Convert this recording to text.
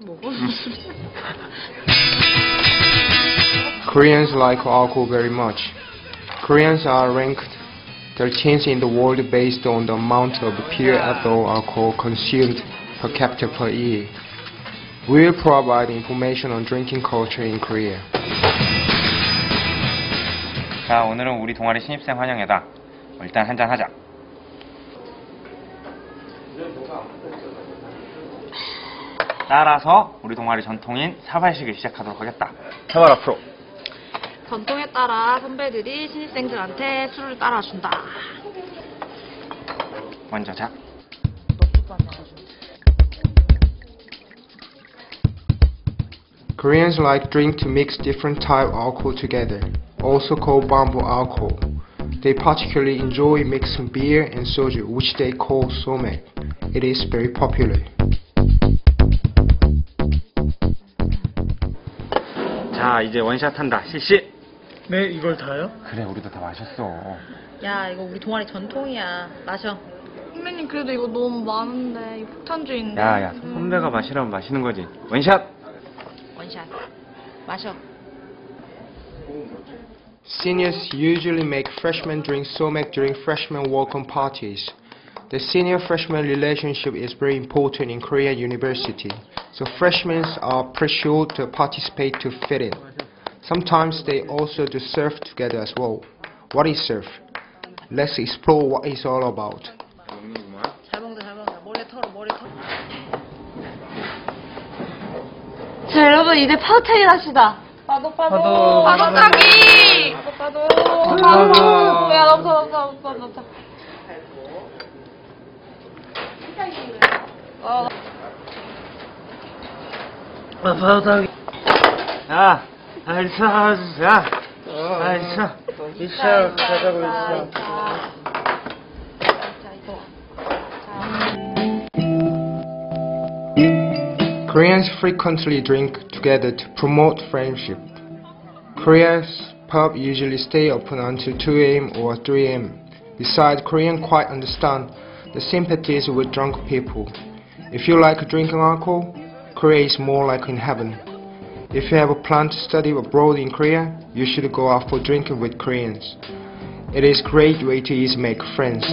Koreans like alcohol very much. Koreans are ranked 13th in the world based on the amount of pure ethyl alcohol consumed per capita per year. We will provide information on drinking culture in Korea. 자, 오늘은 우리 동아리 신입생 환영회다. 일단 한잔 하자. 따라서 우리 동아리 전통인 사발식을 시작하도록 하겠다. 사발 앞으로. 전통에 따라 선배들이 신입생들한테 술을 따라준다. 먼저 자. Koreans like drink to mix different type of alcohol together, also called bamboo alcohol. They particularly enjoy mixing beer and soju, which they call somek. It is very popular. 자, 이제 원샷 한다. 실시. 네, 이걸 다요? 그래, 우리도 다 마셨어. 야, 이거 우리 동아리 전통이야. 마셔. 선배님 그래도 이거 너무 많은데 이거 폭탄주의인데 야, 야, 선배가 마시라면 마시는 거지. 원샷. 원샷. 마셔. Seniors usually make freshmen drink somek during freshman welcome parties. The senior-freshman relationship is very important in Korea University, so freshmen are pressured to participate to fit in. Sometimes they also do surf together as well. What is surf? Let's explore what it's all about. 자 여러분 이제 파도 타기 합시다 파도, 파도. 파도. 파도 타기 파도, 파도 파도. 야 넘쳐 넘쳐 넘쳐 넘쳐 어. 아, 바로 타기. 야, 알았어, 알았어. 야, 알았어. 있어, 가자고 있어. Koreans frequently drink together to promote friendship. Korea's pub usually stay open until 2 a.m. or 3 a.m. Besides, Koreans quite understand the sympathies with drunk people. If you like drinking alcohol, Korea is more like in heaven. If you have a plan to study abroad in Korea, you should go out for drinking with Koreans. It is great way to easily make friends.